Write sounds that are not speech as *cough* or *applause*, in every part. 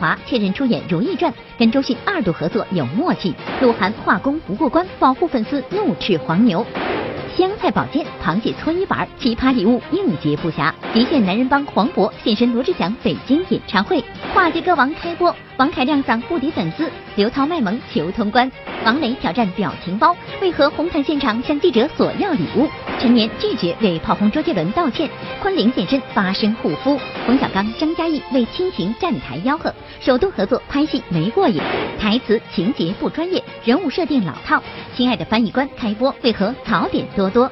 华确认出演《如懿传》，跟周迅二度合作有默契。鹿晗画工不过关，保护粉丝怒斥黄牛。菜宝剑，螃蟹搓衣板，奇葩礼物应接不暇。极限男人帮黄渤现身罗志祥北京演唱会，跨界歌王开播，王凯亮嗓不敌粉丝，刘涛卖萌求通关。王磊挑战表情包，为何红毯现场向记者索要礼物？陈年拒绝为炮轰周杰伦道歉，昆凌现身发声护肤。冯小刚、张嘉译为亲情站台吆喝，首度合作拍戏没过瘾，台词情节不专业，人物设定老套。亲爱的翻译官开播，为何槽点多多？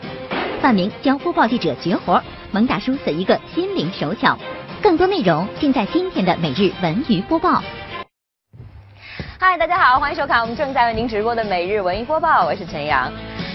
范明教播报记者绝活，萌大叔死一个心灵手巧。更多内容尽在今天的每日文娱播报。嗨，大家好，欢迎收看我们正在为您直播的每日文娱播报，我是陈阳。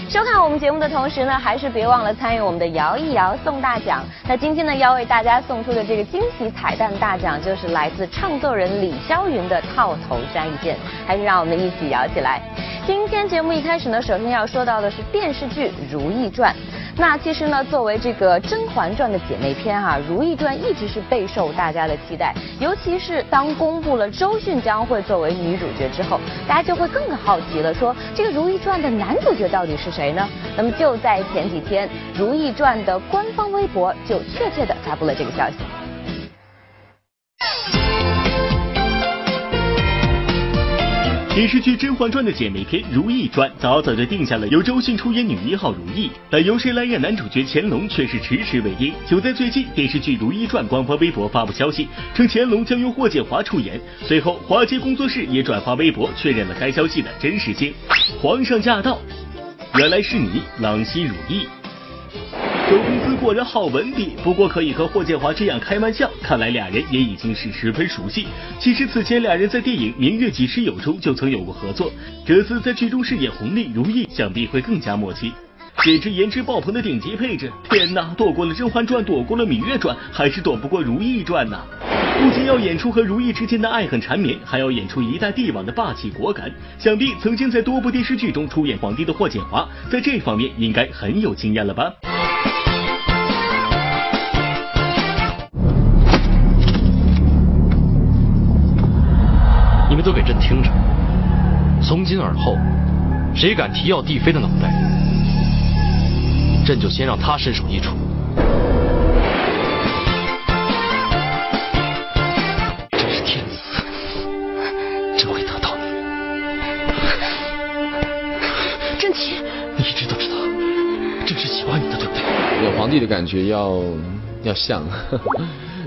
收看我们节目的同时呢，还是别忘了参与我们的摇一摇送大奖。那今天呢，要为大家送出的这个惊喜彩蛋大奖，就是来自唱作人李霄云的套头山一件，还是让我们一起摇起来。今天节目一开始呢，首先要说到的是电视剧《如懿传》。那其实呢，作为这个《甄嬛传》的姐妹篇啊，《如懿传》一直是备受大家的期待。尤其是当公布了周迅将会作为女主角之后，大家就会更好奇了，说这个《如懿传》的男主角到底是谁呢？那么就在前几天，《如懿传》的官方微博就确切的发布了这个消息。电视剧《甄嬛传》的姐妹篇《如懿传》早早就定下了由周迅出演女一号如懿，但由谁来演男主角乾隆却是迟迟未定。就在最近，电视剧《如懿传》官方微博发布消息，称乾隆将由霍建华出演。随后，华街工作室也转发微博确认了该消息的真实性。皇上驾到，原来是你，朗西如懿。周公子果然好文笔，不过可以和霍建华这样开玩笑，看来俩人也已经是十分熟悉。其实此前俩人在电影《明月几时有》中就曾有过合作，这次在剧中饰演红丽如意，想必会更加默契。简直颜值爆棚的顶级配置，天哪，躲过了《甄嬛传》，躲过了《芈月传》，还是躲不过《如懿传》呐！不仅要演出和如懿之间的爱恨缠绵，还要演出一代帝王的霸气果敢。想必曾经在多部电视剧中出演皇帝的霍建华，在这方面应该很有经验了吧？都给朕听着！从今而后，谁敢提要帝妃的脑袋，朕就先让他身首异处。朕是天子，朕会得到你。朕奇，你一直都知道，朕是喜欢你的，对不对？有皇帝的感觉要要像。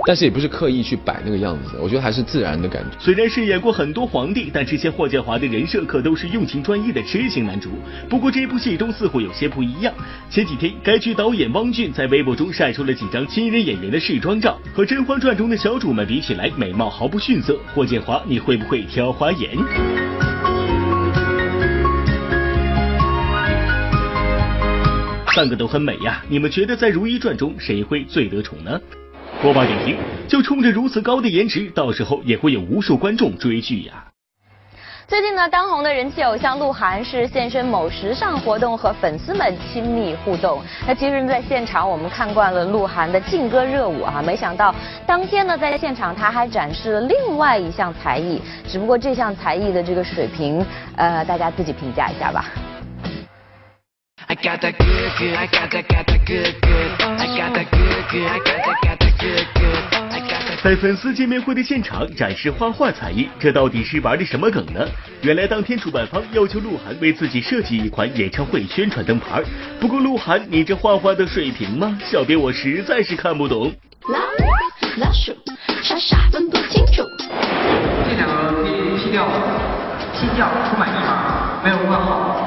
但是也不是刻意去摆那个样子，我觉得还是自然的感觉。虽然饰演过很多皇帝，但这些霍建华的人设可都是用情专一的痴情男主。不过这部戏中似乎有些不一样。前几天，该剧导演汪俊在微博中晒出了几张亲人演员的试妆照，和《甄嬛传》中的小主们比起来，美貌毫不逊色。霍建华，你会不会挑花眼？*laughs* 三个都很美呀，你们觉得在《如懿传》中谁会最得宠呢？播报点评，就冲着如此高的颜值，到时候也会有无数观众追剧呀。最近呢，当红的人气偶像鹿晗是现身某时尚活动，和粉丝们亲密互动。那其实，在现场我们看惯了鹿晗的劲歌热舞啊，没想到当天呢，在现场他还展示了另外一项才艺，只不过这项才艺的这个水平，呃，大家自己评价一下吧。在粉丝见面会的现场展示画画才艺，这到底是玩的什么梗呢？原来当天主办方要求鹿晗为自己设计一款演唱会宣传灯牌，不过鹿晗，你这画画的水平吗？小编我实在是看不懂。老老鼠傻傻分不清楚。这两个可以 P 掉，P 掉不满意吗？没有问号。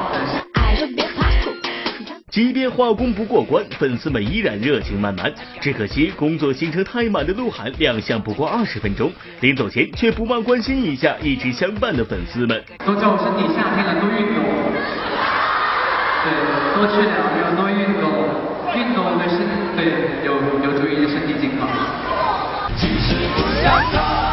即便画工不过关，粉丝们依然热情满满。只可惜工作行程太满的鹿晗亮相不过二十分钟，临走前却不忘关心一下一直相伴的粉丝们。都叫我身体夏天了，多运动，对，多吃点肉，多运动，运动对身对有有助于身体健康。有人曾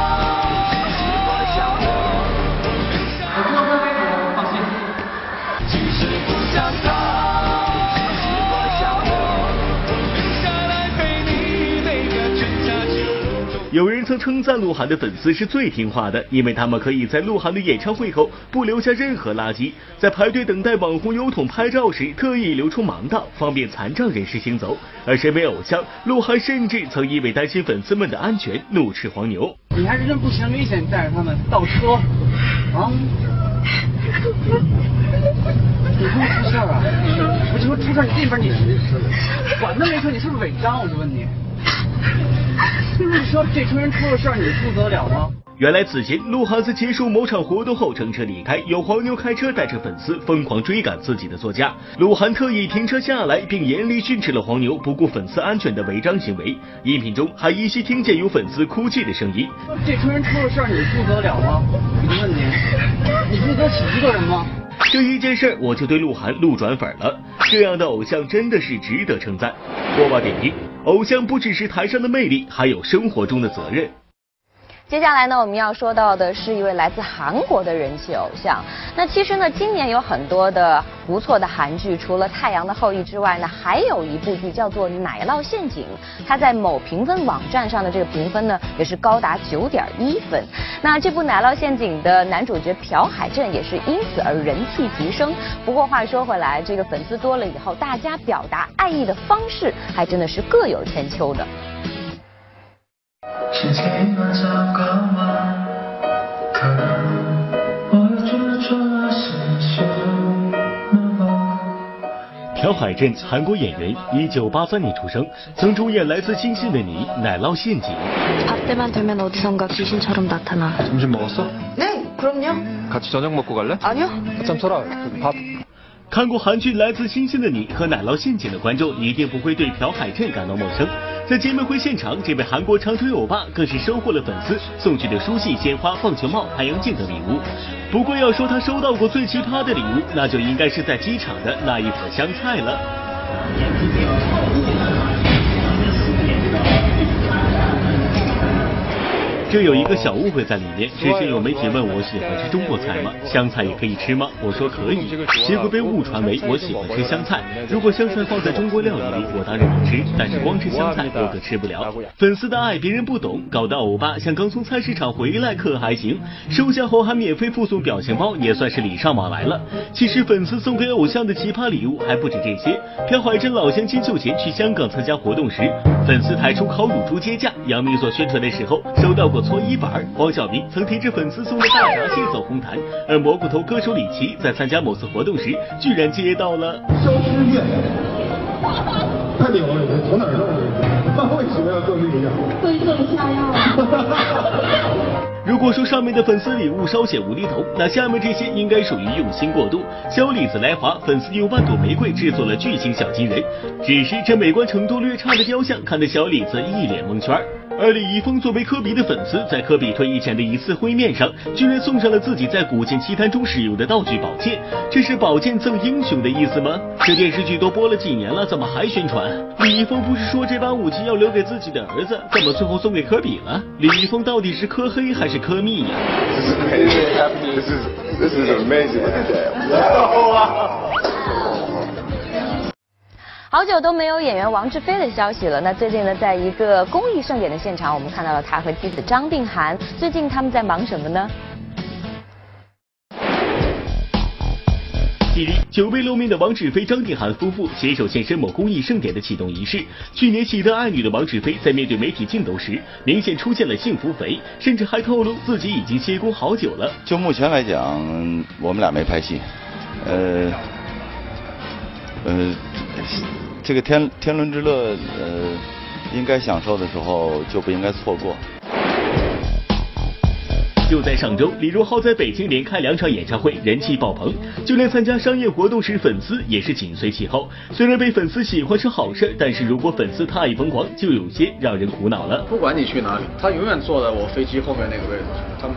称赞鹿晗的粉丝是最听话的，因为他们可以在鹿晗的演唱会后不留下任何垃圾，在排队等待网红油桶拍照时特意留出盲道，方便残障人士行走。而身为偶像，鹿晗甚至曾因为担心粉丝们的安全，怒斥黄牛。你还是认不嫌危险，带着他们倒车。啊？你不会出事儿啊？我就说出事儿，你这边你管那没说，你是不是违章？我就问你。*laughs* 你说这群人出了事儿，你负责得了吗？原来此前，鹿晗在结束某场活动后乘车离开，有黄牛开车带着粉丝疯狂追赶自己的座驾，鹿晗特意停车下来，并严厉训斥了黄牛不顾粉丝安全的违章行为。音频中还依稀听见有粉丝哭泣的声音。这群人出了事儿，你负责得了吗？我就问你，你负责起一个人吗？这一件事，我就对鹿晗路转粉了。这样的偶像真的是值得称赞。播报点评：偶像不只是台上的魅力，还有生活中的责任。接下来呢，我们要说到的是一位来自韩国的人气偶像。那其实呢，今年有很多的不错的韩剧，除了《太阳的后裔》之外呢，还有一部剧叫做《奶酪陷阱》，它在某评分网站上的这个评分呢，也是高达九点一分。那这部《奶酪陷阱》的男主角朴海镇也是因此而人气急升。不过话说回来，这个粉丝多了以后，大家表达爱意的方式还真的是各有千秋的。世界慢走过我，可我执着是什么？朴海镇，韩国演员，一九八三年出生，曾主演来自星星的你、奶酪陷阱。 밥 때만 되면 어디선가 귀신처럼 나타나. 점심 먹었어? 네, 그럼요. 같이 저녁 먹고 갈래? 아니요. 짬 쳐라. 저기 밥. 看过韩剧《来自星星的你》和《奶酪陷阱》的观众一定不会对朴海镇感到陌生。 在见面会现场，这位韩国长腿欧巴更是收获了粉丝送去的书信、鲜花、棒球帽、太阳镜等礼物。不过要说他收到过最奇葩的礼物，那就应该是在机场的那一盒香菜了。这有一个小误会在里面。之前有媒体问我喜欢吃中国菜吗？香菜也可以吃吗？我说可以，结果被误传为我喜欢吃香菜。如果香菜放在中国料理里，我当然能吃，但是光吃香菜我可吃不了。粉丝的爱别人不懂，搞得欧巴像刚从菜市场回来可还行，收下后还免费附送表情包，也算是礼尚往来了。其实粉丝送给偶像的奇葩礼物还不止这些。朴海镇老乡金秀贤去香港参加活动时，粉丝抬出烤乳猪接驾。杨幂做宣传的时候收到过搓衣板，黄晓明曾提着粉丝送的大闸蟹走红毯，而蘑菇头歌手李琦在参加某次活动时，居然接到了。消失宴，太牛了！你从哪儿弄的？他为什么要做这个样？*laughs* 会做一下药。*laughs* 如果说上面的粉丝礼物稍显无厘头，那下面这些应该属于用心过度。小李子来华，粉丝用万朵玫瑰制作了巨型小金人，只是这美观程度略差的雕像，看得小李子一脸蒙圈。而李易峰作为科比的粉丝，在科比退役前的一次会面上，居然送上了自己在《古剑奇谭》中使用的道具宝剑，这是宝剑赠英雄的意思吗？这电视剧都播了几年了，怎么还宣传？李易峰不是说这把武器要留给自己的儿子，怎么最后送给科比了？李易峰到底是科黑还是科密呀？This is this is amazing. 好久都没有演员王志飞的消息了。那最近呢，在一个公益盛典的现场，我们看到了他和妻子张定涵。最近他们在忙什么呢？近日，久未露面的王志飞、张定涵夫妇携手现身某公益盛典的启动仪式。去年喜得爱女的王志飞，在面对媒体镜头时，明显出现了幸福肥，甚至还透露自己已经歇工好久了。就目前来讲，我们俩没拍戏，呃，呃，这个天天伦之乐，呃，应该享受的时候就不应该错过。就在上周，李荣浩在北京连开两场演唱会，人气爆棚。就连参加商业活动时，粉丝也是紧随其后。虽然被粉丝喜欢是好事，但是如果粉丝太疯狂，就有些让人苦恼了。不管你去哪里，他永远坐在我飞机后面那个位置。他们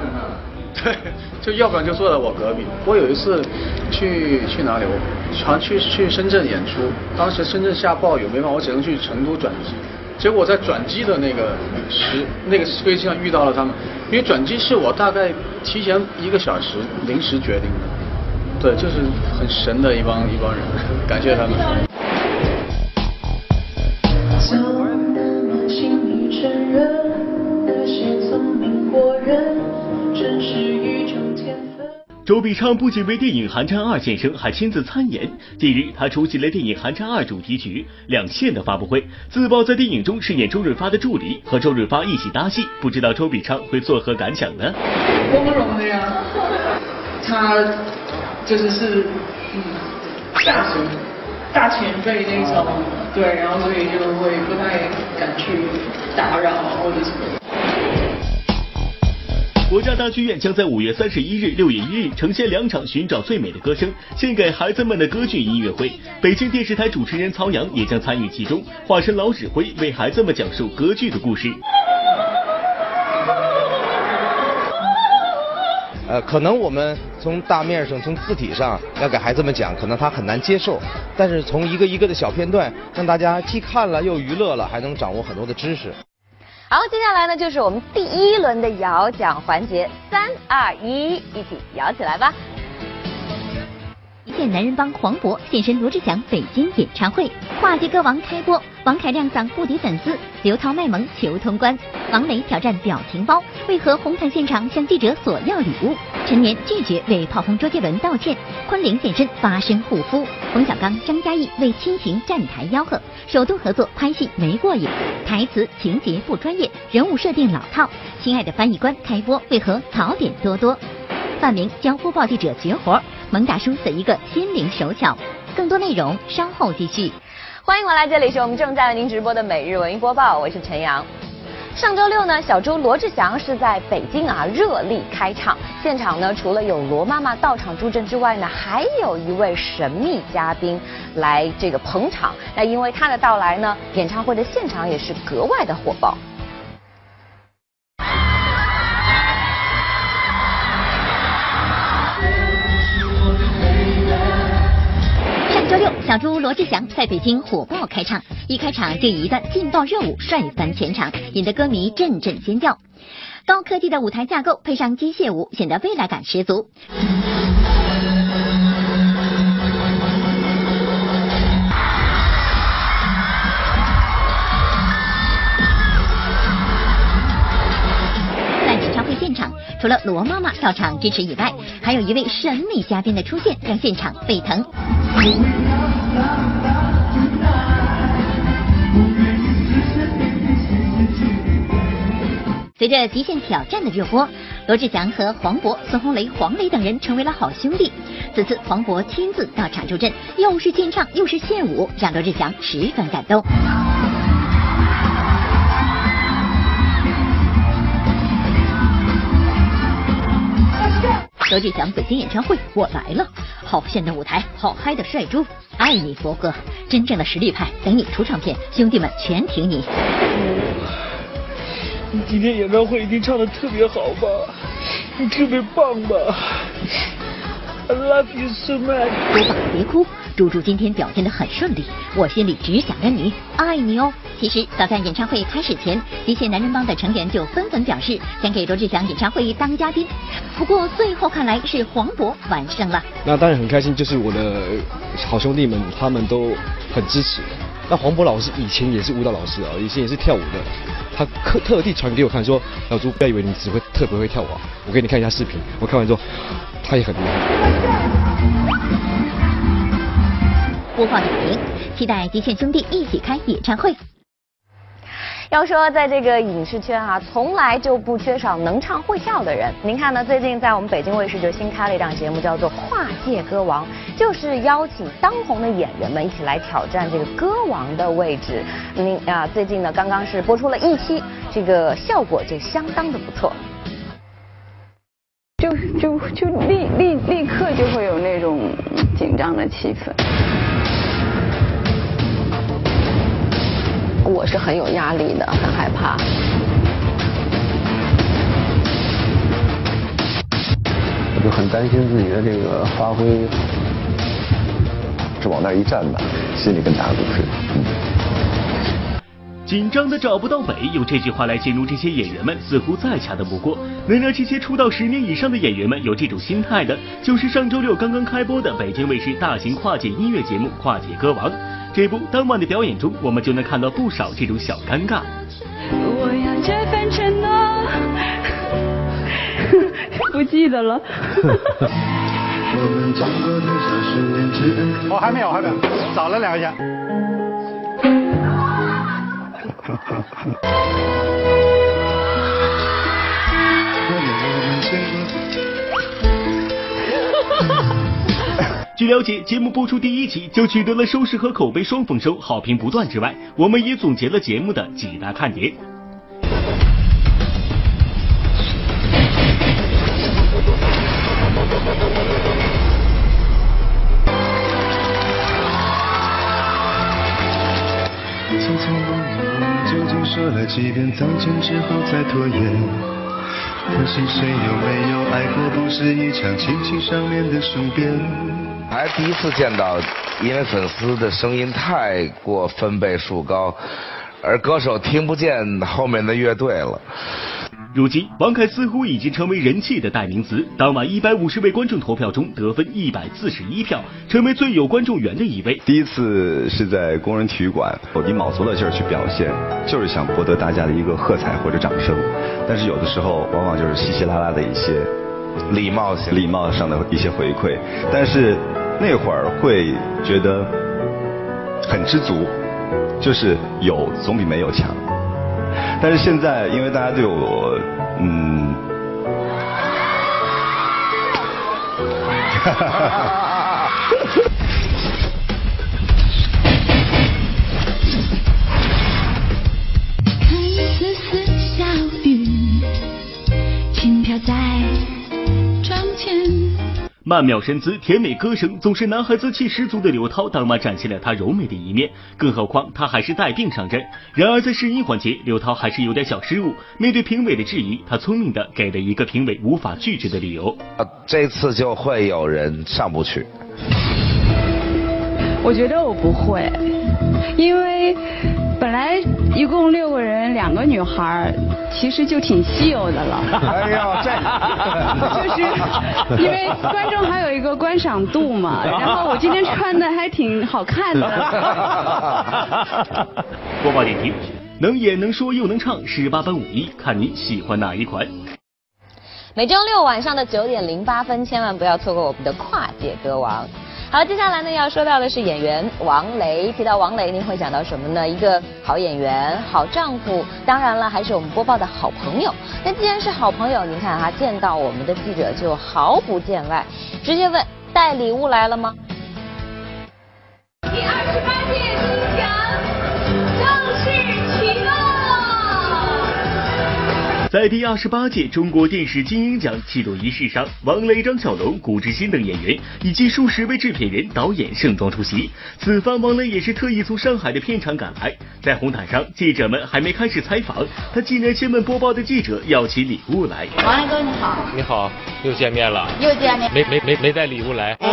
对，*laughs* 就要不然就坐在我隔壁。我有一次去去哪里？我好像去去深圳演出，当时深圳下暴雨，没办法，我只能去成都转机。结果在转机的那个时那个飞机上遇到了他们，因为转机是我大概提前一个小时临时决定的，对，就是很神的一帮一帮人，*laughs* 感谢他们。那些聪明过人。周笔畅不仅为电影《寒战二》献声，还亲自参演。近日，他出席了电影《寒战二》主题曲《两线》的发布会，自曝在电影中饰演周润发的助理，和周润发一起搭戏，不知道周笔畅会作何感想呢？光荣的呀，他就是是嗯大前大前辈那种，对，然后所以就会不太敢去打扰或者什么。国家大剧院将在五月三十一日、六月一日呈现两场《寻找最美的歌声》献给孩子们的歌剧音乐会。北京电视台主持人曹阳也将参与其中，化身老指挥，为孩子们讲述歌剧的故事。呃，可能我们从大面上、从字体上要给孩子们讲，可能他很难接受。但是从一个一个的小片段，让大家既看了又娱乐了，还能掌握很多的知识。好，接下来呢就是我们第一轮的摇奖环节，三二一，一起摇起来吧！男人帮黄渤现身罗志祥北京演唱会，跨界歌王开播，王凯亮嗓不敌粉丝，刘涛卖萌求通关，王磊挑战表情包，为何红毯现场向记者索要礼物？陈年拒绝为炮轰周杰伦道歉，昆凌现身发声护肤，冯小刚、张嘉译为亲情站台吆喝，首度合作拍戏没过瘾，台词情节不专业，人物设定老套，亲爱的翻译官开播为何槽点多多？范明教播报记者绝活，萌大叔的一个心灵手巧？更多内容稍后继续。欢迎回来，这里是我们正在为您直播的每日文艺播报，我是陈阳。上周六呢，小猪罗志祥是在北京啊热力开唱，现场呢除了有罗妈妈到场助阵之外呢，还有一位神秘嘉宾来这个捧场。那因为他的到来呢，演唱会的现场也是格外的火爆。罗志祥在北京火爆开唱，一开场就以一段劲爆热舞帅翻全场，引得歌迷阵阵尖叫。高科技的舞台架构配上机械舞，显得未来感十足。除了罗妈妈到场支持以外，还有一位神秘嘉宾的出现，让现场沸腾。随着《极限挑战》的热播，罗志祥和黄渤、孙红雷、黄磊等人成为了好兄弟。此次黄渤亲自到场助阵，又是献唱又是献舞，让罗志祥十分感动。罗志祥北京演唱会，我来了！好炫的舞台，好嗨的帅猪，爱你佛哥，真正的实力派，等你出唱片，兄弟们全挺你。你今天演唱会一定唱的特别好吧？你特别棒吧？I love you so much。播报别哭，猪猪今天表现的很顺利，我心里只想着你，爱你哦。其实早在演唱会开始前，机械男人帮的成员就纷纷表示想给罗志祥演唱会当嘉宾，不过最后看来是黄渤完胜了。那当然很开心，就是我的好兄弟们，他们都很支持。那黄渤老师以前也是舞蹈老师啊，以前也是跳舞的，他特特地传给我看说，小猪不要以为你只会特别会跳舞啊，我给你看一下视频。我看完之后，他也很厉害。播放点评：期待极限兄弟一起开演唱会。要说在这个影视圈啊，从来就不缺少能唱会跳的人。您看呢，最近在我们北京卫视就新开了一档节目，叫做《跨界歌王》，就是邀请当红的演员们一起来挑战这个歌王的位置。您啊，最近呢刚刚是播出了一期，这个效果就相当的不错。就就就立立立刻就会有那种紧张的气氛。我是很有压力的，很害怕。我就很担心自己的这个发挥，是往那一站吧，心里跟打鼓似的。嗯。紧张的找不到北，用这句话来形容这些演员们，似乎再恰当不过。能让这些出道十年以上的演员们有这种心态的，就是上周六刚刚开播的北京卫视大型跨界音乐节目《跨界歌王》。这部当晚的表演中，我们就能看到不少这种小尴尬。我要这份承诺，不记得了。哦，还没有，还没有，早了两下。*laughs* 据了解，节目播出第一期就取得了收视和口碑双丰收，好评不断之外，我们也总结了节目的几大看点。匆匆，说了几遍再见之后再拖延？可惜谁有没有爱过？不是一场轻轻上脸的雄辩。还第一次见到，因为粉丝的声音太过分贝数高，而歌手听不见后面的乐队了。如今，王凯似乎已经成为人气的代名词。当晚一百五十位观众投票中得分一百四十一票，成为最有观众缘的一位。第一次是在工人体育馆，我以卯足了劲儿去表现，就是想博得大家的一个喝彩或者掌声。但是有的时候，往往就是稀稀拉拉的一些礼貌、礼貌上的一些回馈。但是那会儿会觉得很知足，就是有总比没有强。但是现在，因为大家对我，嗯，*laughs* 曼妙身姿、甜美歌声，总是男孩子气十足的刘涛，当晚展现了她柔美的一面。更何况她还是带病上阵。然而在试音环节，刘涛还是有点小失误。面对评委的质疑，她聪明的给了一个评委无法拒绝的理由。呃，这次就会有人上不去。我觉得我不会，因为本来一共六个人，两个女孩儿，其实就挺稀有的了。*laughs* 哎呦，*laughs* 这就是 *laughs* 因为观众还有一个观赏度嘛。然后我今天穿的还挺好看的。播报点评：能演能说又能唱，十八般武艺，看你喜欢哪一款。每周六晚上的九点零八分，千万不要错过我们的跨界歌王。好，接下来呢要说到的是演员王雷。提到王雷，您会想到什么呢？一个好演员、好丈夫，当然了，还是我们播报的好朋友。那既然是好朋友，您看哈，见到我们的记者就毫不见外，直接问带礼物来了吗？第二十八届在第二十八届中国电视金鹰奖启动仪式上，王雷、张小龙、古志新等演员以及数十位制片人、导演盛装出席。此番王雷也是特意从上海的片场赶来。在红毯上，记者们还没开始采访，他竟然先问播报的记者要起礼物来。王雷哥你好，你好，又见面了。又见面。没没没没带礼物来。哎，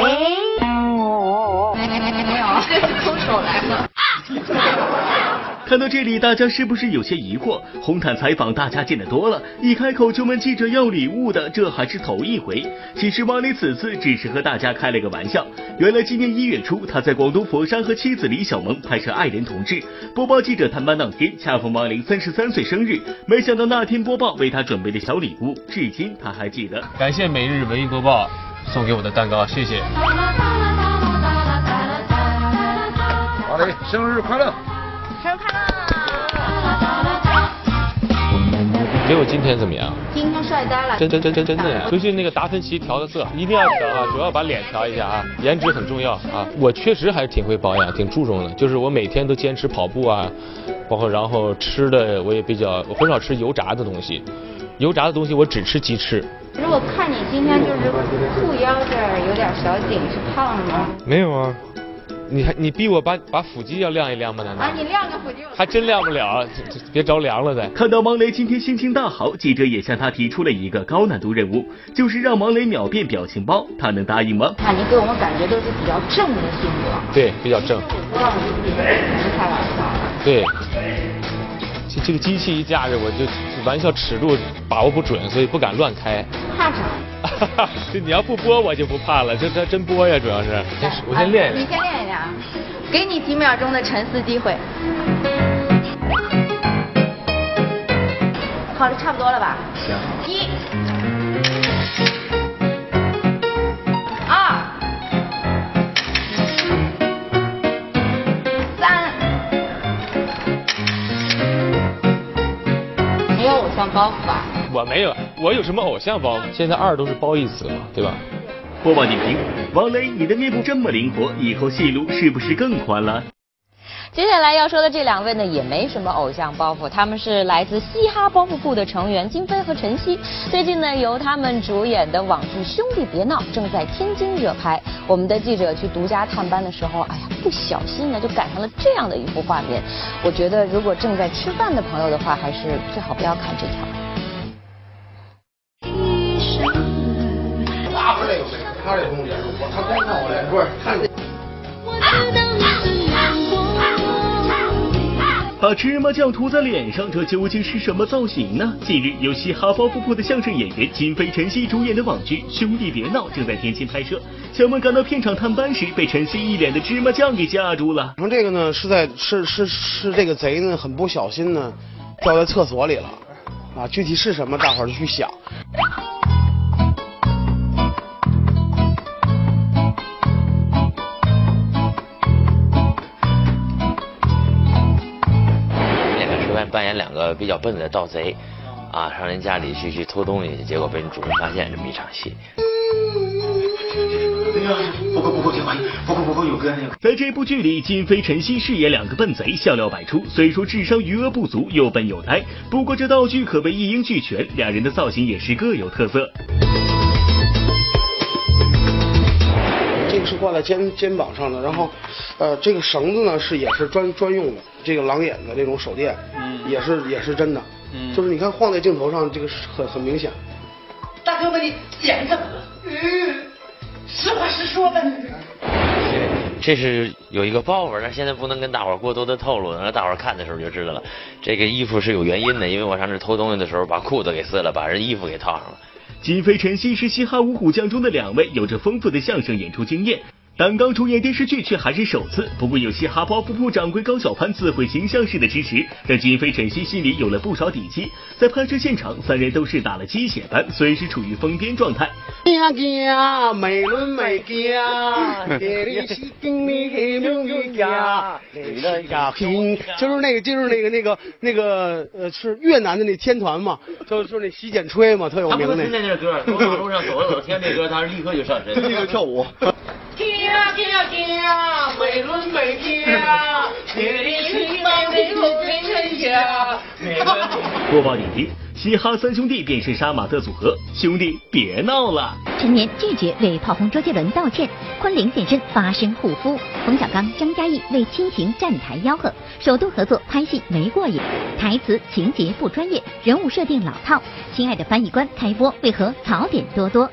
没没没没有，这是空手来的。*laughs* 看到这里，大家是不是有些疑惑？红毯采访大家见得多了，一开口就问记者要礼物的，这还是头一回。其实王雷此次只是和大家开了个玩笑。原来今年一月初，他在广东佛山和妻子李小萌拍摄《爱人同志》，播报记者探班当天，恰逢王雷三十三岁生日，没想到那天播报为他准备的小礼物，至今他还记得。感谢每日文艺播报送给我的蛋糕，谢谢。王雷，生日快乐！生日快乐！觉得我今天怎么样？今天帅呆了。真真真真真的呀！最近那个达芬奇调的色一定要调啊，主要把脸调一下啊，颜值很重要啊。我确实还是挺会保养，挺注重的，就是我每天都坚持跑步啊，包括然后吃的我也比较，我很少吃油炸的东西，油炸的东西我只吃鸡翅。如果看你今天就是裤腰这儿有点小紧，是胖了吗？没有啊。你还你逼我把把腹肌要亮一亮吗？难道？啊，你亮个腹肌，还真亮不了，别着凉了再。看到王雷今天心情大好，记者也向他提出了一个高难度任务，就是让王雷秒变表情包，他能答应吗？看你给我们感觉都是比较正的性格。对，比较正。对。这这个机器一架着，我就玩笑尺度把握不准，所以不敢乱开。怕啥？这 *laughs* 你要不播我就不怕了，这这真播呀，主要是。先我先练。你先练一练啊，给你几秒钟的沉思机会。好了，差不多了吧？行。一、像包袱吧？我没有，我有什么偶像包？现在二都是褒义词嘛，对吧？播报点评：王雷，你的面部这么灵活，以后戏路是不是更宽了？接下来要说的这两位呢，也没什么偶像包袱，他们是来自嘻哈包袱铺的成员金飞和陈曦。最近呢，由他们主演的网剧《兄弟别闹》正在天津热拍。我们的记者去独家探班的时候，哎呀，不小心呢就赶上了这样的一幅画面。我觉得，如果正在吃饭的朋友的话，还是最好不要看这条。大伙儿这个没，他这东西，我他光看我脸棍儿，看这。把芝麻酱涂在脸上，这究竟是什么造型呢？近日，由嘻哈包袱铺的相声演员金飞、陈曦主演的网剧《兄弟别闹》正在天津拍摄。小们赶到片场探班时，被陈曦一脸的芝麻酱给吓住了。然后这个呢，是在是是是这个贼呢，很不小心呢，掉在厕所里了，啊，具体是什么，大伙儿就去想。个比较笨的盗贼，啊，上人家里去去偷东西，结果被人主人发现，这么一场戏。不过不过，别怀疑，不过不过有个那个。在这部剧里，金飞、陈曦饰演两个笨贼，笑料百出。虽说智商余额不足，又笨又呆，不过这道具可谓一应俱全，两人的造型也是各有特色。是挂在肩肩膀上的，然后，呃，这个绳子呢是也是专专用的，这个狼眼的这种手电，嗯，也是也是真的，嗯，就是你看晃在镜头上，这个很很明显。大哥们，你么了？嗯，实话实说呗。这是有一个包袱，但现在不能跟大伙儿过多的透露，让大伙儿看的时候就知道了。这个衣服是有原因的，因为我上这偷东西的时候把裤子给撕了，把人衣服给套上了。金飞、陈曦是嘻哈五虎将中的两位，有着丰富的相声演出经验。但刚出演电视剧却还是首次。不过有嘻哈包袱铺掌柜高小攀自毁形象式的支持，让金飞、陈曦心里有了不少底气。在拍摄现场，三人都是打了鸡血般，随时处于疯癫状态。呀呀，美轮美奂，给你西京你给明玉呀，给了呀拼，就是那个就是那个那个那个呃是越南的那天团嘛，就是说那洗剪吹嘛，特有名那。他不听见这歌，从马路上走着走，听这歌，他是立刻就上身，立 *laughs* 刻跳舞。天呀天呀天呀，美轮美奂，给你西方的国配天下。播报点评：嘻哈三兄弟便是杀马特组合，兄弟别闹了。陈年拒绝为炮轰周杰伦道歉，昆凌现身发声护肤，冯小刚、张嘉译为亲情站台吆喝，首度合作拍戏没过瘾，台词情节不专业，人物设定老套。亲爱的翻译官开播为何槽点多多？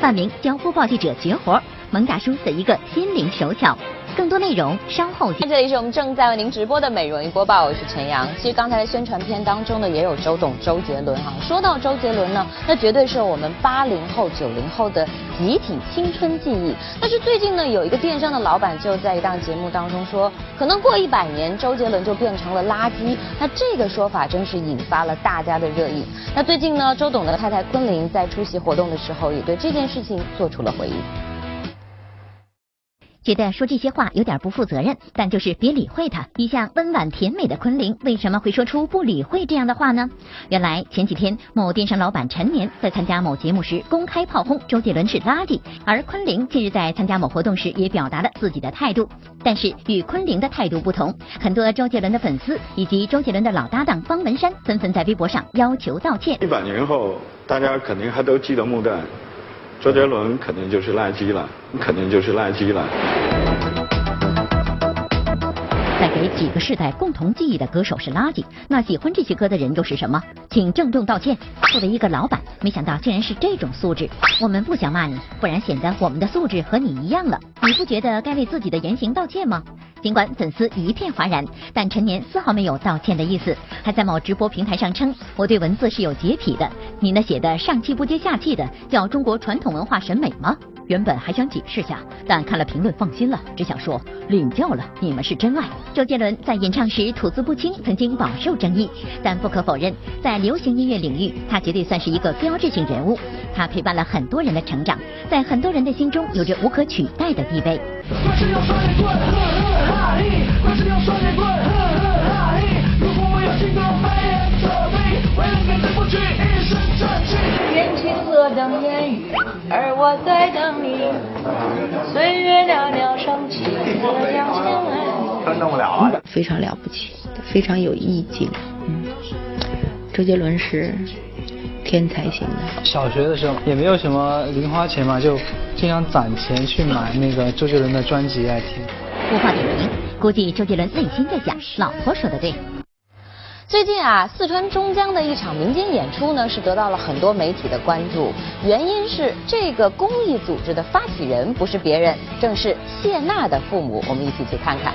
范明教播报记者绝活，蒙大叔的一个心灵手巧。更多内容稍后见。这里是我们正在为您直播的美容音播报，我是陈阳。其实刚才的宣传片当中呢，也有周董周杰伦哈。说到周杰伦呢，那绝对是我们八零后、九零后的集体青春记忆。但是最近呢，有一个电商的老板就在一档节目当中说，可能过一百年，周杰伦就变成了垃圾。那这个说法真是引发了大家的热议。那最近呢，周董的太太昆凌在出席活动的时候，也对这件事情做出了回应。觉得说这些话有点不负责任，但就是别理会他。一向温婉甜美的昆凌为什么会说出不理会这样的话呢？原来前几天某电商老板陈年在参加某节目时公开炮轰周杰伦是垃圾，而昆凌近日在参加某活动时也表达了自己的态度。但是与昆凌的态度不同，很多周杰伦的粉丝以及周杰伦的老搭档方文山纷纷在微博上要求道歉。一百年后，大家肯定还都记得木旦。周杰伦肯定就是垃圾了，肯定就是垃圾了。在给几个世代共同记忆的歌手是垃圾，那喜欢这些歌的人又是什么？请郑重道歉。作为一个老板，没想到竟然是这种素质。我们不想骂你，不然显得我们的素质和你一样了。你不觉得该为自己的言行道歉吗？尽管粉丝一片哗然，但陈年丝毫没有道歉的意思，还在某直播平台上称：“我对文字是有洁癖的，你那写的上气不接下气的，叫中国传统文化审美吗？”原本还想解释下，但看了评论放心了，只想说领教了，你们是真爱。周杰伦在演唱时吐字不清，曾经饱受争议，但不可否认，在流行音乐领域，他绝对算是一个标志性人物。他陪伴了很多人的成长，在很多人的心中有着无可取代的地位。眼我在等你。岁月袅袅升起，隔江千来。弄不了啊！非常了不起，非常有意境。嗯，周杰伦是天才型的。小学的时候也没有什么零花钱嘛，就经常攒钱去买那个周杰伦的专辑来听。无话点评，估计周杰伦内心在想：老婆说的对。最近啊，四川中江的一场民间演出呢，是得到了很多媒体的关注。原因是这个公益组织的发起人不是别人，正是谢娜的父母。我们一起去看看。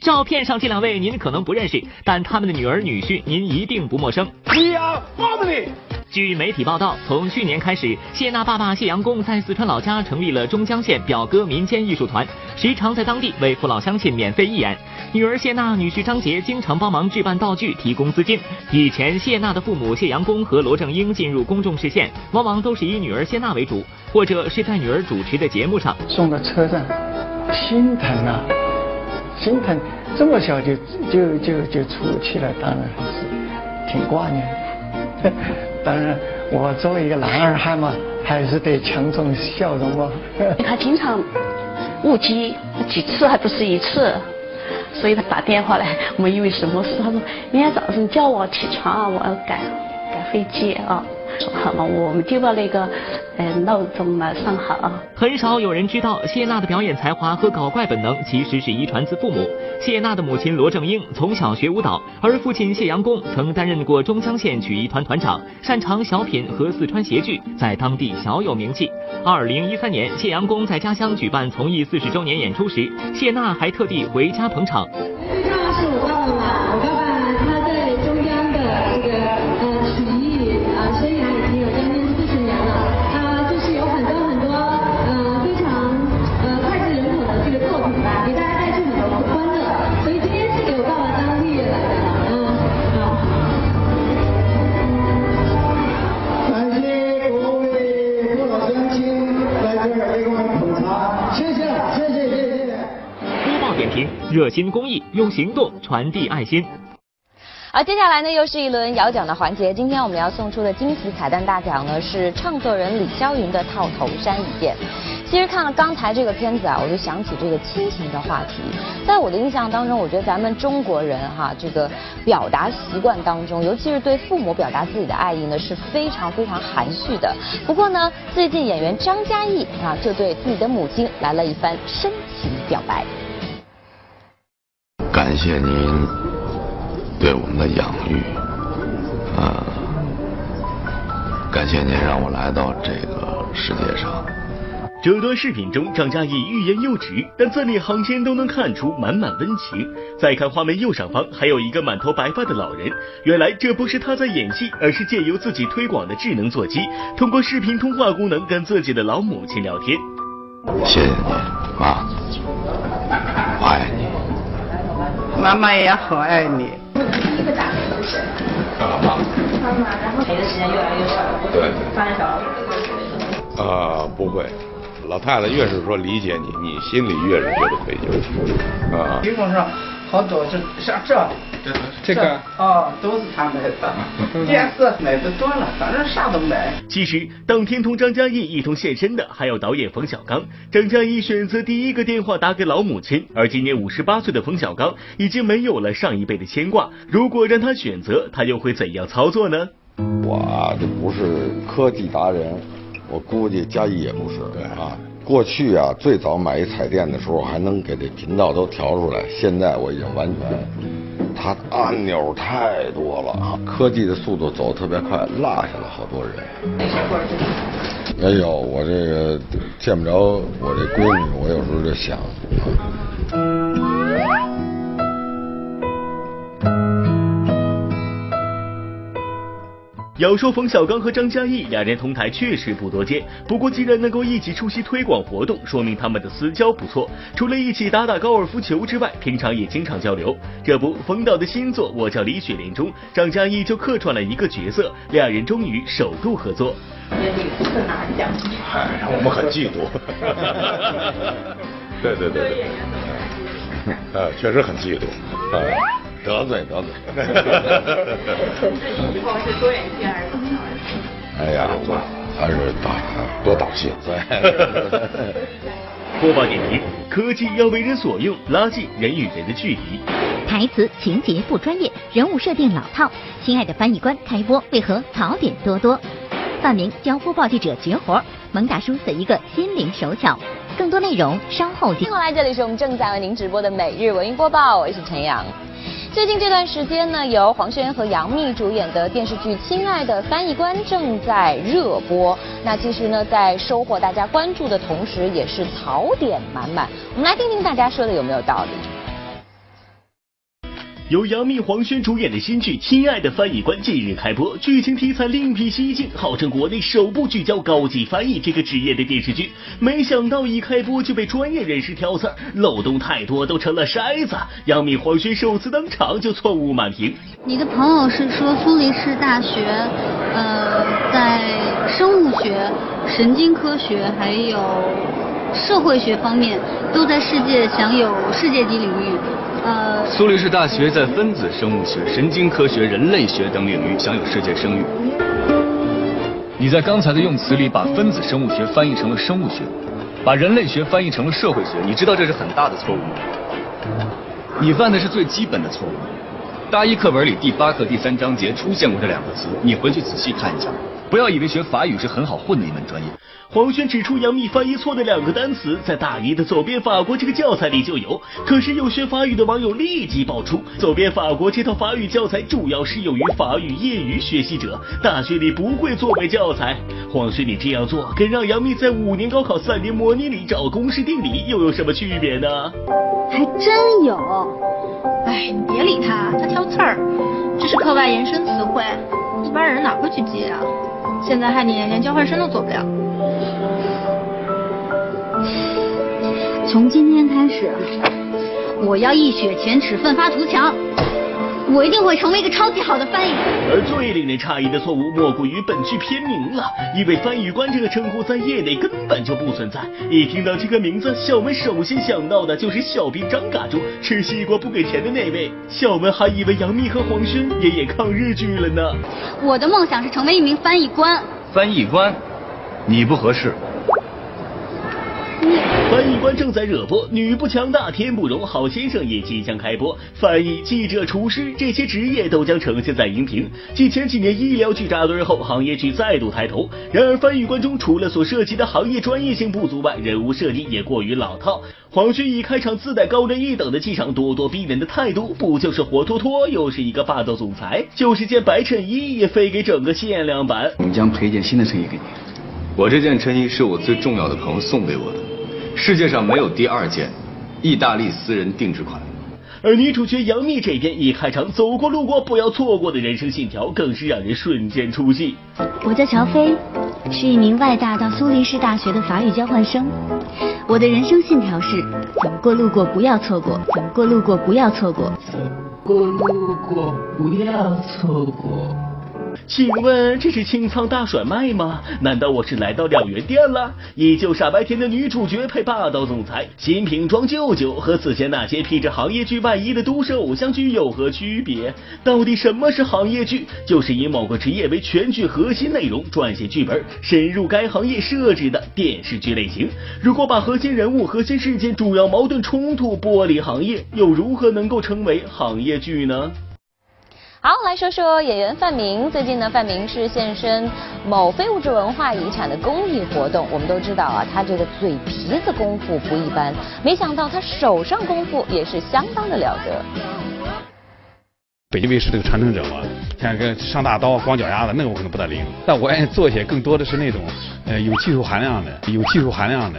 照片上这两位您可能不认识，但他们的女儿女婿您一定不陌生。We are family。据媒体报道，从去年开始，谢娜爸爸谢阳公在四川老家成立了中江县表哥民间艺术团，时常在当地为父老乡亲免费义演。女儿谢娜、女婿张杰经常帮忙置办道具、提供资金。以前谢娜的父母谢阳公和罗正英进入公众视线，往往都是以女儿谢娜为主，或者是在女儿主持的节目上。送到车站，心疼啊，心疼，这么小就就就就出去了，当然还是挺挂念。当然，我作为一个男儿汉嘛，还是得强装笑容嘛。*laughs* 他经常误机，几次还不是一次，所以他打电话来，我们因为什么事？他说明天早上叫我起床啊，我要赶赶飞机啊。好嘛，我们就把那个呃闹钟嘛上好。很少有人知道谢娜的表演才华和搞怪本能其实是遗传自父母。谢娜的母亲罗正英从小学舞蹈，而父亲谢阳公曾担任过中江县曲艺团团长，擅长小品和四川谐剧，在当地小有名气。二零一三年，谢阳公在家乡举办从艺四十周年演出时，谢娜还特地回家捧场。热心公益，用行动传递爱心。而接下来呢，又是一轮摇奖的环节。今天我们要送出的惊喜彩蛋大奖呢，是唱作人李霄云的《套头山一件》。其实看了刚才这个片子啊，我就想起这个亲情的话题。在我的印象当中，我觉得咱们中国人哈，这个表达习惯当中，尤其是对父母表达自己的爱意呢，是非常非常含蓄的。不过呢，最近演员张嘉译啊，就对自己的母亲来了一番深情表白。感谢您对我们的养育，啊，感谢您让我来到这个世界上。这段视频中，张嘉译欲言又止，但字里行间都能看出满满温情。再看画面右上方，还有一个满头白发的老人，原来这不是他在演戏，而是借由自己推广的智能座机，通过视频通话功能跟自己的老母亲聊天。谢谢你，妈，我爱你。妈妈也好爱你。一个打一个，妈妈，妈妈，然后？陪的时间越来越少，对，发现小老鼠。呃，不会，老太太越是说理解你，你心里越是觉得愧疚。啊、屏幕上好多这像这这个哦，都是他买的。电视买的多了，反正啥都买。其实，当天同张嘉译一同现身的还有导演冯小刚。张嘉译选择第一个电话打给老母亲，而今年五十八岁的冯小刚已经没有了上一辈的牵挂。如果让他选择，他又会怎样操作呢？我这不是科技达人，我估计嘉译也不是啊。过去啊，最早买一彩电的时候，还能给这频道都调出来。现在我已经完全，它按钮太多了，科技的速度走特别快，落下了好多人。哎呦，我这个见不着我这闺女，我有时候就想啊。要说冯小刚和张嘉译两人同台确实不多见，不过既然能够一起出席推广活动，说明他们的私交不错。除了一起打打高尔夫球之外，平常也经常交流。这不，冯导的新作《我叫李雪莲》中，张嘉译就客串了一个角色，两人终于首度合作。拿奖，哎，我们很嫉妒。*laughs* 对对对对，呃，确实很嫉妒，啊，得罪得罪。以后是多演戏还是怎么着？*laughs* 哎呀，我还是打多导戏。*laughs* 播报点评：科技要为人所用，拉近人与人的距离。台词情节不专业，人物设定老套。亲爱的翻译官开播为何槽点多多？范明教播报记者绝活，蒙大叔的一个心灵手巧。更多内容稍后听。欢迎来，这里是我们正在为您直播的每日文娱播报，我是陈阳。最近这段时间呢，由黄轩和杨幂主演的电视剧《亲爱的翻译官》正在热播。那其实呢，在收获大家关注的同时，也是槽点满满。我们来听听大家说的有没有道理。由杨幂、黄轩主演的新剧《亲爱的翻译官》近日开播，剧情题材另辟蹊径，号称国内首部聚焦高级翻译这个职业的电视剧。没想到一开播就被专业人士挑刺儿，漏洞太多，都成了筛子。杨幂、黄轩首次登场就错误满屏。你的朋友是说苏黎世大学，呃，在生物学、神经科学还有社会学方面，都在世界享有世界级领域。呃，苏黎世大学在分子生物学、神经科学、人类学等领域享有世界声誉。你在刚才的用词里把分子生物学翻译成了生物学，把人类学翻译成了社会学，你知道这是很大的错误吗？你犯的是最基本的错误。大一课本里第八课第三章节出现过这两个词，你回去仔细看一下。不要以为学法语是很好混的一门专业。黄轩指出杨幂翻译错的两个单词，在大一的走遍法国这个教材里就有。可是有学法语的网友立即爆出，走遍法国这套法语教材主要适用于法语业余学习者，大学里不会作为教材。黄轩，你这样做跟让杨幂在五年高考三年模拟里找公式定理又有什么区别呢？还真有。哎，你别理他，他挑刺儿。这是课外延伸词汇，一般人哪会去记啊？现在害你连交换生都做不了。从今天开始，我要一雪前耻，奋发图强。我一定会成为一个超级好的翻译。而最令人诧异的错误，莫过于本剧片名了，因为翻译官这个称呼在业内根本就不存在。一听到这个名字，小文首先想到的就是小兵张嘎中吃西瓜不给钱的那位。小文还以为杨幂和黄轩也演抗日剧了呢。我的梦想是成为一名翻译官。翻译官，你不合适。翻译官正在热播，女不强大天不容，好先生也即将开播。翻译、记者、厨师这些职业都将呈现在荧屏。继前几年医疗剧扎堆后，行业剧再度抬头。然而翻译官中除了所涉及的行业专业性不足外，人物设定也过于老套。黄轩一开场自带高人一等的气场，咄咄逼人的态度，不就是活脱脱又是一个霸道总裁？就是件白衬衣也非给整个限量版。我们将配一件新的衬衣给你。我这件衬衣是我最重要的朋友送给我的。世界上没有第二件，意大利私人定制款。而女主角杨幂这边一开场，走过路过不要错过的人生信条，更是让人瞬间出戏。我叫乔飞，是一名外大到苏黎世大学的法语交换生。我的人生信条是：走过路过不要错过，走过路过不要错过，走过路过不要错过。请问这是清仓大甩卖吗？难道我是来到两元店了？依旧傻白甜的女主角配霸道总裁，新瓶装旧酒，和此前那些披着行业剧外衣的都市偶像剧有何区别？到底什么是行业剧？就是以某个职业为全剧核心内容，撰写剧本，深入该行业设置的电视剧类型。如果把核心人物、核心事件、主要矛盾冲突剥离行业，又如何能够成为行业剧呢？好，来说说演员范明。最近呢，范明是现身某非物质文化遗产的公益活动。我们都知道啊，他这个嘴皮子功夫不一般，没想到他手上功夫也是相当的了得。北京卫视这个传承者嘛，像个上大刀、光脚丫子，那个我可能不太灵。但我愿意做些更多的是那种呃有技术含量的、有技术含量的，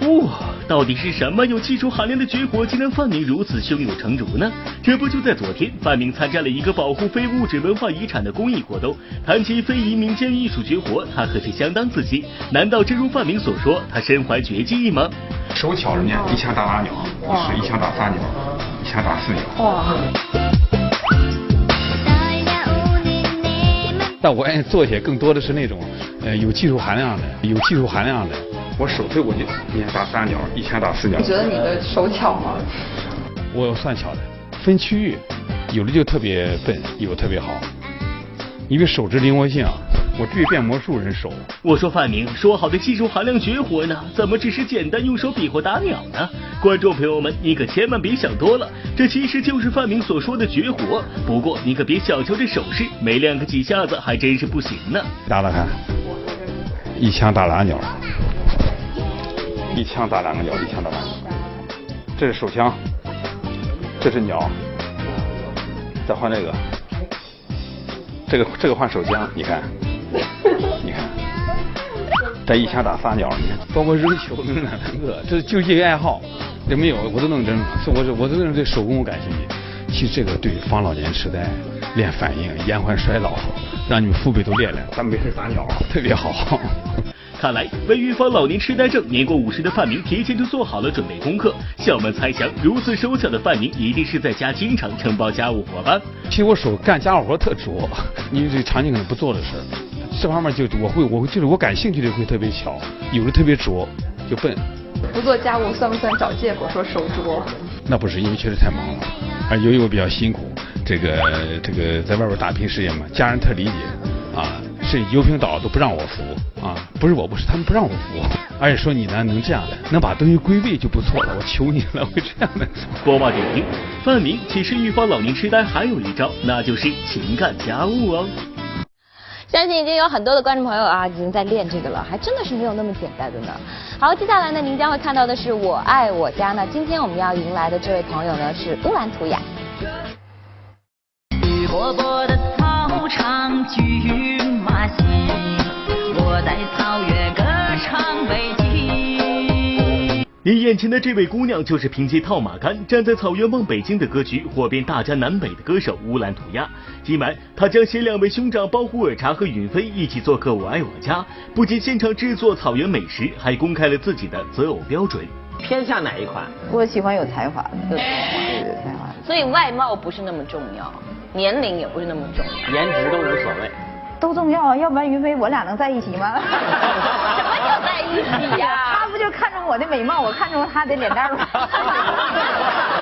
哇，到底是什么有技术含量的绝活，竟让范明如此胸有成竹呢？这不就在昨天，范明参加了一个保护非物质文化遗产的公益活动。谈起非遗民间艺术绝活，他可是相当自信。难道真如范明所说，他身怀绝技吗？手巧人家，一枪打八鸟，是一枪打三鸟，一枪打四鸟。哇！但我爱做些更多的是那种，呃，有技术含量的，有技术含量的。我手推过去，一枪打三鸟，一枪打四鸟。你觉得你的手巧吗？我算巧的，分区域，有的就特别笨，有的特别好。因为手指灵活性啊，我至于变魔术人手。我说范明，说好的技术含量绝活呢？怎么只是简单用手比划打鸟呢？观众朋友们，你可千万别想多了，这其实就是范明所说的绝活。不过你可别小瞧这手势，没练个几下子还真是不行呢。打打看，一枪打俩鸟。一枪打两个鸟，一枪打两个鸟。这是手枪，这是鸟。再换这个，这个这个换手枪，你看，*laughs* 你看，再一枪打仨鸟，你看，包括扔球扔两三个，这就一个爱好，这没有我都能扔，我我我都对手工感兴趣。其实这个对防老年痴呆、练反应、延缓衰老，让你们父辈都练练，咱们没事打鸟，特别好。看来，为预防老年痴呆症，年过五十的范明提前就做好了准备功课。小们猜想，如此手巧的范明，一定是在家经常承包家务活吧？其实我手干家务活特拙，因为这常年可能不做的事儿，这方面就我会，我会就是我感兴趣的会特别巧，有的特别拙，就笨。不做家务算不算找借口说手拙？那不是，因为确实太忙了，而由于我比较辛苦，这个这个在外边打拼事业嘛，家人特理解啊。这油瓶岛都不让我扶啊！不是我不是，他们不让我扶。而且说你呢，能这样的，能把东西归位就不错了。我求你了，会这样的。播报点评：范明其实预防老年痴呆还有一招，那就是勤干家务哦。相信已经有很多的观众朋友啊，已经在练这个了，还真的是没有那么简单的呢。好，接下来呢，您将会看到的是我爱我家呢。今天我们要迎来的这位朋友呢，是乌兰图雅。活泼的操场，骏马行，我在草原歌唱北京。你眼前的这位姑娘，就是凭借套马杆站在草原望北京的歌曲火遍大江南北的歌手乌兰图雅。今晚，她将携两位兄长包虎尔察和允飞一起做客《我爱我家》，不仅现场制作草原美食，还公开了自己的择偶标准。偏向哪一款？我喜欢有才华的，有才华，有才华。所以外貌不是那么重要。年龄也不是那么重要，颜值都无所谓，都重要啊，要不然云飞我俩能在一起吗？什么叫在一起呀？*laughs* 他不就看中我的美貌，我看中他的脸蛋吗？*laughs*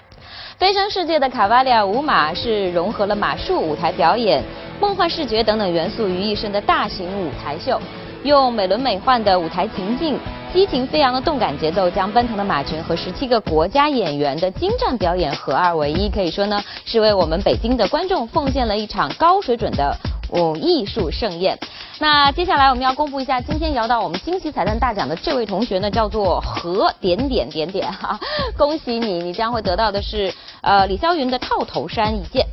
飞升世界的卡瓦利亚舞马是融合了马术、舞台表演、梦幻视觉等等元素于一身的大型舞台秀。用美轮美奂的舞台情境、激情飞扬的动感节奏，将奔腾的马群和十七个国家演员的精湛表演合二为一，可以说呢是为我们北京的观众奉献了一场高水准的舞艺术盛宴。那接下来我们要公布一下今天摇到我们惊喜彩蛋大奖的这位同学呢，叫做何点点点点哈，恭喜你，你将会得到的是呃李霄云的套头衫一件。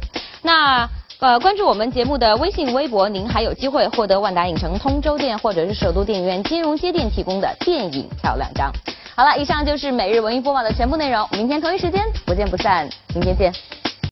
那。呃，关注我们节目的微信、微博，您还有机会获得万达影城通州店或者是首都电影院金融街店提供的电影票两张。好了，以上就是每日文娱播报的全部内容，明天同一时间不见不散，明天见。